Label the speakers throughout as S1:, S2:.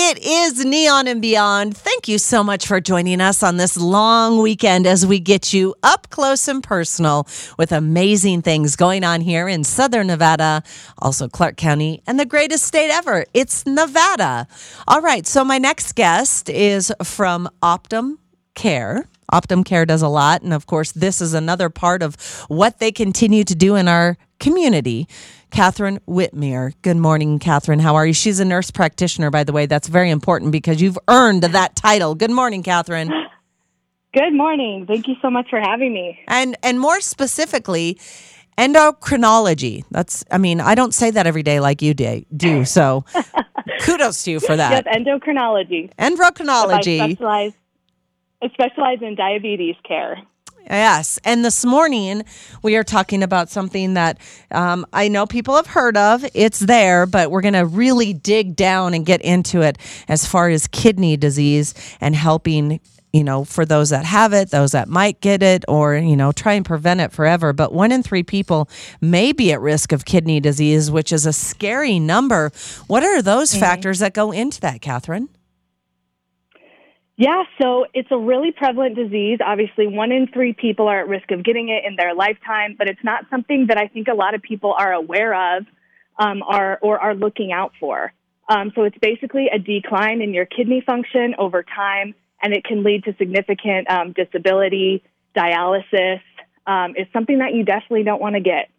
S1: It is Neon and Beyond. Thank you so much for joining us on this long weekend as we get you up close and personal with amazing things going on here in Southern Nevada, also Clark County, and the greatest state ever. It's Nevada. All right, so my next guest is from Optum Care. Optum Care does a lot. And of course, this is another part of what they continue to do in our community. Catherine Whitmere. Good morning, Catherine. How are you? She's a nurse practitioner, by the way. That's very important because you've earned that title. Good morning, Catherine.
S2: Good morning. Thank you so much for having me.
S1: And and more specifically, endocrinology. That's I mean, I don't say that every day like you do. So kudos to you for that.
S2: Yes, endocrinology.
S1: Endocrinology.
S2: I specialize, I specialize in diabetes care.
S1: Yes. And this morning, we are talking about something that um, I know people have heard of. It's there, but we're going to really dig down and get into it as far as kidney disease and helping. You know, for those that have it, those that might get it, or, you know, try and prevent it forever. But one in three people may be at risk of kidney disease, which is a scary number. What are those mm-hmm. factors that go into that, Catherine?
S2: Yeah, so it's a really prevalent disease. Obviously, one in three people are at risk of getting it in their lifetime, but it's not something that I think a lot of people are aware of um, are, or are looking out for. Um, so it's basically a decline in your kidney function over time, and it can lead to significant um, disability, dialysis. Um, it's something that you definitely don't want to get.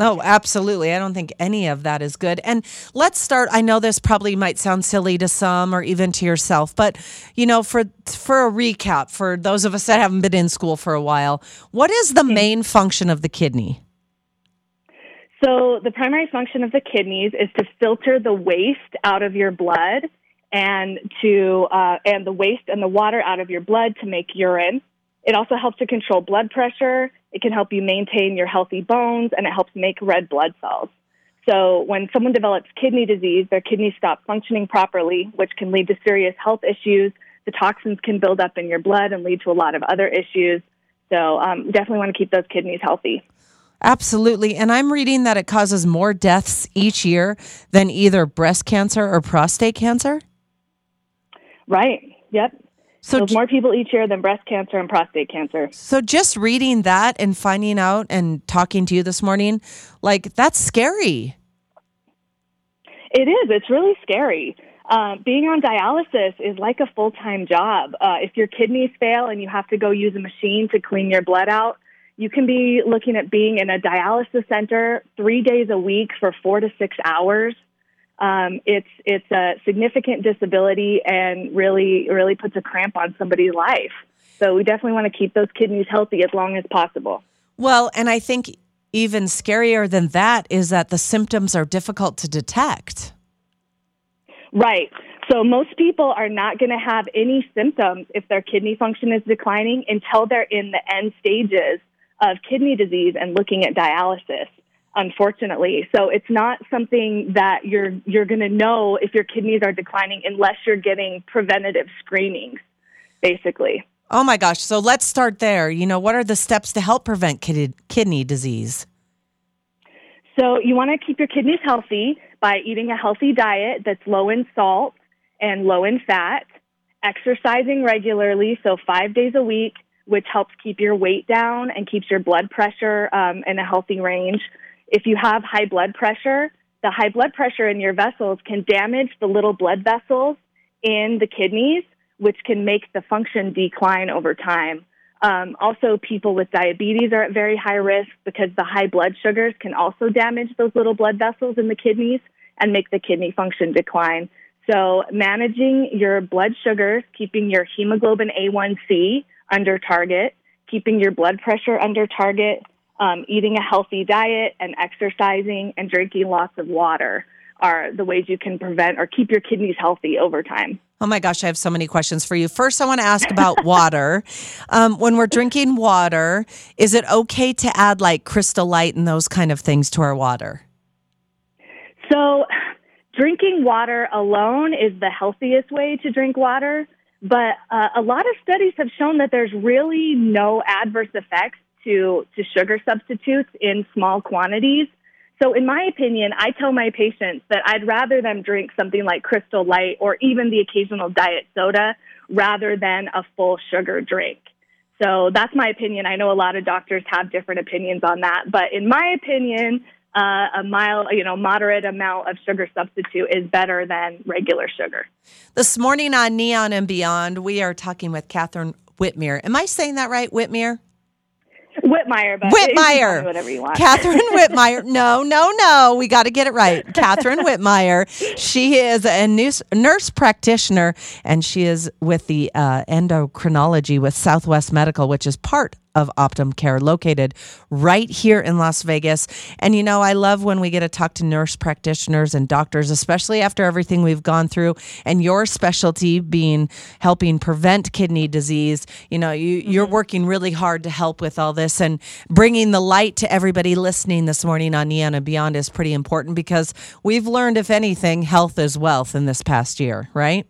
S1: Oh, absolutely. I don't think any of that is good. And let's start. I know this probably might sound silly to some or even to yourself, but you know, for for a recap for those of us that haven't been in school for a while, what is the main function of the kidney?
S2: So, the primary function of the kidneys is to filter the waste out of your blood and to uh, and the waste and the water out of your blood to make urine. It also helps to control blood pressure it can help you maintain your healthy bones and it helps make red blood cells. So when someone develops kidney disease, their kidneys stop functioning properly, which can lead to serious health issues. The toxins can build up in your blood and lead to a lot of other issues. So um, definitely want to keep those kidneys healthy.
S1: Absolutely. And I'm reading that it causes more deaths each year than either breast cancer or prostate cancer.
S2: Right. Yep. So, more people each year than breast cancer and prostate cancer.
S1: So just reading that and finding out and talking to you this morning, like that's scary.
S2: It is. It's really scary. Uh, being on dialysis is like a full time job. Uh, if your kidneys fail and you have to go use a machine to clean your blood out, you can be looking at being in a dialysis center three days a week for four to six hours um, it's it's a significant disability and really really puts a cramp on somebody's life. So we definitely want to keep those kidneys healthy as long as possible.
S1: Well, and I think even scarier than that is that the symptoms are difficult to detect.
S2: Right. So most people are not going to have any symptoms if their kidney function is declining until they're in the end stages of kidney disease and looking at dialysis unfortunately. So it's not something that you're you're going to know if your kidneys are declining unless you're getting preventative screenings, basically.
S1: Oh my gosh! So let's start there. You know, what are the steps to help prevent kidney kidney disease?
S2: So you want to keep your kidneys healthy by eating a healthy diet that's low in salt and low in fat, exercising regularly, so five days a week, which helps keep your weight down and keeps your blood pressure um, in a healthy range. If you have high blood pressure, the high blood pressure in your vessels can damage the little blood vessels in the kidneys, which can make the function decline over time. Um, also, people with diabetes are at very high risk because the high blood sugars can also damage those little blood vessels in the kidneys and make the kidney function decline. So, managing your blood sugars, keeping your hemoglobin A1C under target, keeping your blood pressure under target, um, eating a healthy diet and exercising and drinking lots of water are the ways you can prevent or keep your kidneys healthy over time.
S1: Oh my gosh, I have so many questions for you. First, I want to ask about water. Um, when we're drinking water, is it okay to add like crystal light and those kind of things to our water?
S2: So, drinking water alone is the healthiest way to drink water, but uh, a lot of studies have shown that there's really no adverse effects to, to sugar substitutes in small quantities. So, in my opinion, I tell my patients that I'd rather them drink something like Crystal Light or even the occasional diet soda rather than a full sugar drink. So, that's my opinion. I know a lot of doctors have different opinions on that, but in my opinion, uh, a mild, you know, moderate amount of sugar substitute is better than regular sugar.
S1: This morning on Neon and Beyond, we are talking with Catherine Whitmire. Am I saying that right, Whitmire?
S2: Whitmire, but
S1: Whitmire.
S2: whatever you want.
S1: Catherine Whitmire. No, no, no. We got to get it right. Catherine Whitmire. She is a nurse, nurse practitioner, and she is with the uh, endocrinology with Southwest Medical, which is part of Optum Care, located right here in Las Vegas. And you know, I love when we get to talk to nurse practitioners and doctors, especially after everything we've gone through, and your specialty being helping prevent kidney disease. You know, you, you're mm-hmm. working really hard to help with all this and bringing the light to everybody listening this morning on Neon and Beyond is pretty important because we've learned, if anything, health is wealth in this past year, right?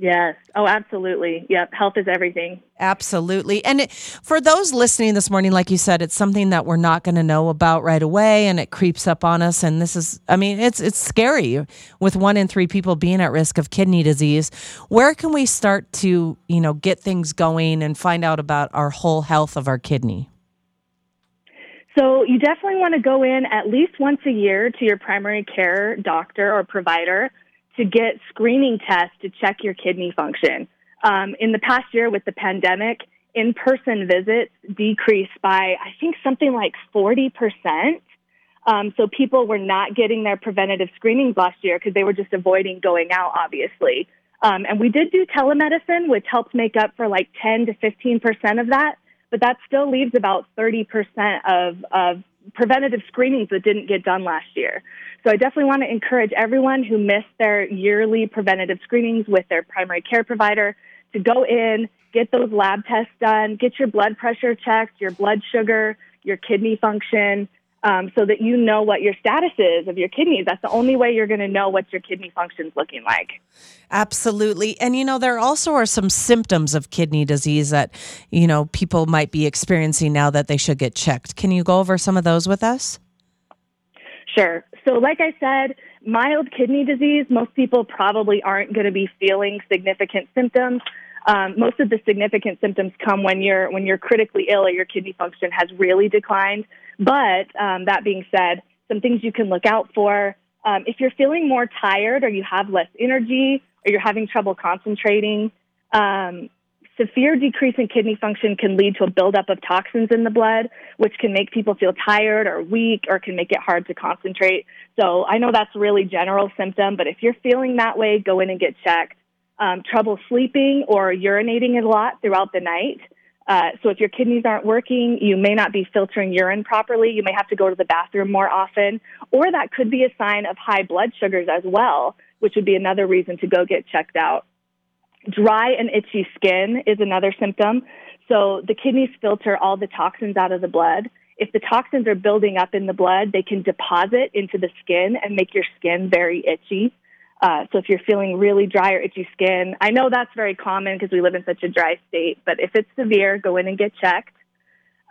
S2: Yes. Oh, absolutely. Yep. Health is everything.
S1: Absolutely. And it, for those listening this morning, like you said, it's something that we're not going to know about right away and it creeps up on us. And this is, I mean, it's, it's scary with one in three people being at risk of kidney disease. Where can we start to, you know, get things going and find out about our whole health of our kidney?
S2: So you definitely want to go in at least once a year to your primary care doctor or provider to get screening tests to check your kidney function. Um, in the past year with the pandemic, in person visits decreased by, I think, something like 40%. Um, so people were not getting their preventative screenings last year because they were just avoiding going out, obviously. Um, and we did do telemedicine, which helped make up for like 10 to 15% of that, but that still leaves about 30% of, of preventative screenings that didn't get done last year. So I definitely want to encourage everyone who missed their yearly preventative screenings with their primary care provider to go in, get those lab tests done, get your blood pressure checked, your blood sugar, your kidney function, um, so that you know what your status is of your kidneys. That's the only way you're going to know what your kidney function is looking like.
S1: Absolutely. And, you know, there also are some symptoms of kidney disease that, you know, people might be experiencing now that they should get checked. Can you go over some of those with us?
S2: Sure. So, like I said, mild kidney disease, most people probably aren't going to be feeling significant symptoms. Um, most of the significant symptoms come when you're when you're critically ill or your kidney function has really declined. But um, that being said, some things you can look out for. Um, if you're feeling more tired or you have less energy or you're having trouble concentrating, um, severe decrease in kidney function can lead to a buildup of toxins in the blood, which can make people feel tired or weak or can make it hard to concentrate. So I know that's really general symptom, but if you're feeling that way, go in and get checked. Um, trouble sleeping or urinating a lot throughout the night. Uh, so if your kidneys aren't working, you may not be filtering urine properly. You may have to go to the bathroom more often, or that could be a sign of high blood sugars as well, which would be another reason to go get checked out. Dry and itchy skin is another symptom. So the kidneys filter all the toxins out of the blood. If the toxins are building up in the blood, they can deposit into the skin and make your skin very itchy. Uh, so if you're feeling really dry or itchy skin, I know that's very common because we live in such a dry state, but if it's severe, go in and get checked.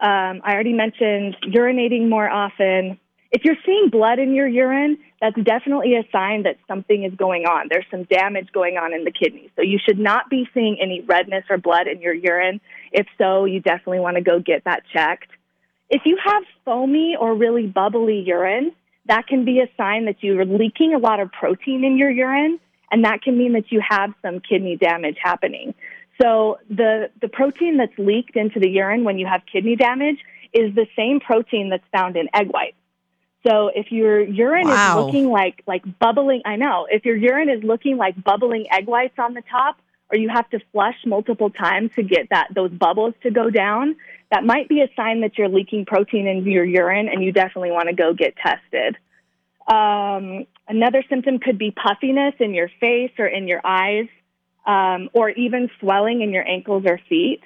S2: Um, I already mentioned urinating more often. If you're seeing blood in your urine, that's definitely a sign that something is going on. There's some damage going on in the kidneys. So you should not be seeing any redness or blood in your urine. If so, you definitely want to go get that checked. If you have foamy or really bubbly urine, that can be a sign that you are leaking a lot of protein in your urine, and that can mean that you have some kidney damage happening. So the, the protein that's leaked into the urine when you have kidney damage is the same protein that's found in egg whites. So if your urine wow. is looking like like bubbling, I know, if your urine is looking like bubbling egg whites on the top, or you have to flush multiple times to get that those bubbles to go down, that might be a sign that you're leaking protein in your urine and you definitely want to go get tested. Um, another symptom could be puffiness in your face or in your eyes, um, or even swelling in your ankles or feet.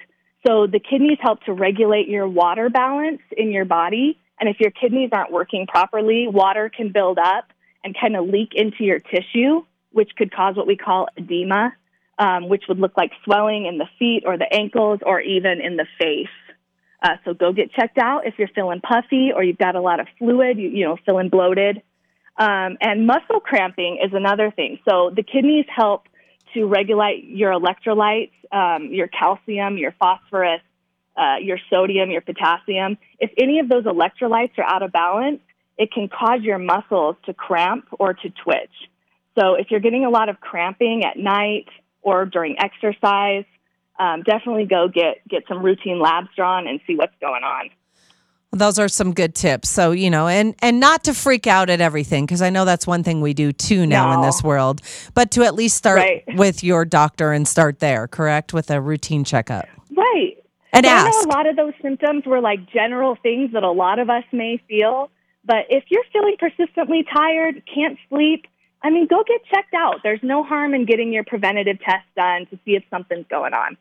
S2: So the kidneys help to regulate your water balance in your body. And if your kidneys aren't working properly, water can build up and kind of leak into your tissue, which could cause what we call edema, um, which would look like swelling in the feet or the ankles or even in the face. Uh, so go get checked out if you're feeling puffy or you've got a lot of fluid, you, you know, feeling bloated. Um, and muscle cramping is another thing. So the kidneys help to regulate your electrolytes, um, your calcium, your phosphorus, uh, your sodium, your potassium. If any of those electrolytes are out of balance, it can cause your muscles to cramp or to twitch. So if you're getting a lot of cramping at night or during exercise, um, definitely go get get some routine labs drawn and see what's going on.
S1: Those are some good tips. So, you know, and and not to freak out at everything because I know that's one thing we do too now
S2: No.
S1: in this world, but to at least start
S2: Right.
S1: with your doctor and start there, correct? With a routine checkup.
S2: Right.
S1: And
S2: So I know a lot of those symptoms were like general things that a lot of us may feel. But if you're feeling persistently tired, can't sleep, I mean, go get checked out. There's no harm in getting your preventative test done to see if something's going on.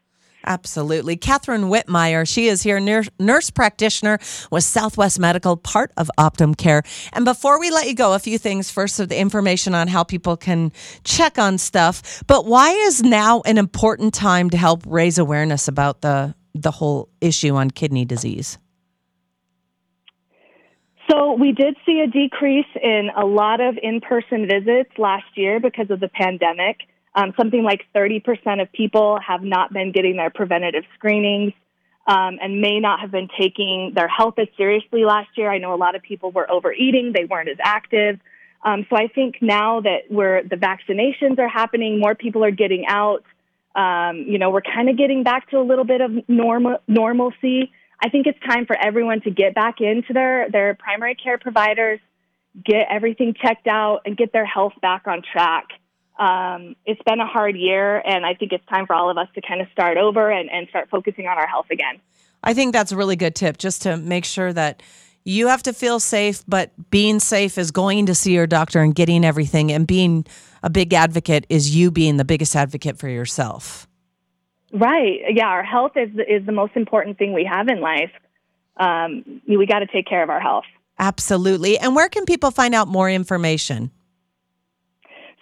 S1: Absolutely. Catherine Whitmire, she is here, nurse, practitioner with Southwest Medical, part of Optum Care. And before we let you go, a few things. First, of the information on how people can check on stuff. But why is now an important time to help raise awareness about the the whole issue on kidney disease?
S2: We did see a decrease in a lot of in-person visits last year because of the pandemic. Um, something like 30% of people have not been getting their preventative screenings um, and may not have been taking their health as seriously last year. I know a lot of people were overeating; they weren't as active. Um, so I think now that we're the vaccinations are happening, more people are getting out. Um, you know, we're kind of getting back to a little bit of normal normalcy. I think it's time for everyone to get back into their their primary care providers, get everything checked out, and get their health back on track. Um, it's been a hard year, and I think it's time for all of us to kind of start over and, and start focusing on our health again.
S1: I think that's a really good tip just to make sure that you have to feel safe, but being safe is going to see your doctor and getting everything. And being a big advocate is you being the biggest advocate for yourself.
S2: Right. Yeah, our health is is the most important thing we have in life. Um, we got to take care of our health.
S1: Absolutely. And where can people find out more information?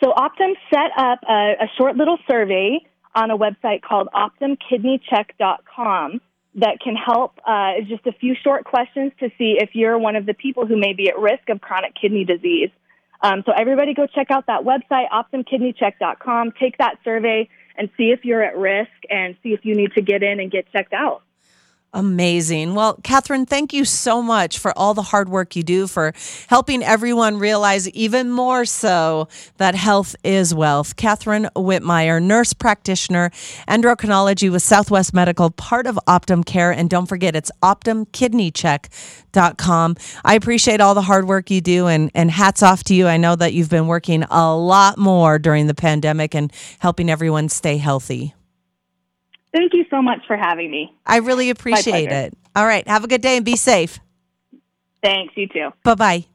S2: So Optum set up a, a short little survey on a website called OptumKidneyCheck.com that can help. Uh, just a few short questions to see if you're one of the people who may be at risk of chronic kidney disease. Um, so everybody go check out that website, OptumKidneyCheck.com. Take that survey and see if you're at risk and see if you need to get in and get checked out.
S1: Amazing. Well, Catherine, thank you so much for all the hard work you do for helping everyone realize even more so that health is wealth. Catherine Whitmire, nurse practitioner, endocrinology with Southwest Medical, part of Optum Care. And don't forget, it's optumkidneycheck.com. I appreciate all the hard work you do and, and hats off to you. I know that you've been working a lot more during the pandemic and helping everyone stay healthy.
S2: Thank you so much for having me.
S1: I really appreciate it. All right. Have a good day and be safe.
S2: Thanks. You too.
S1: Bye bye.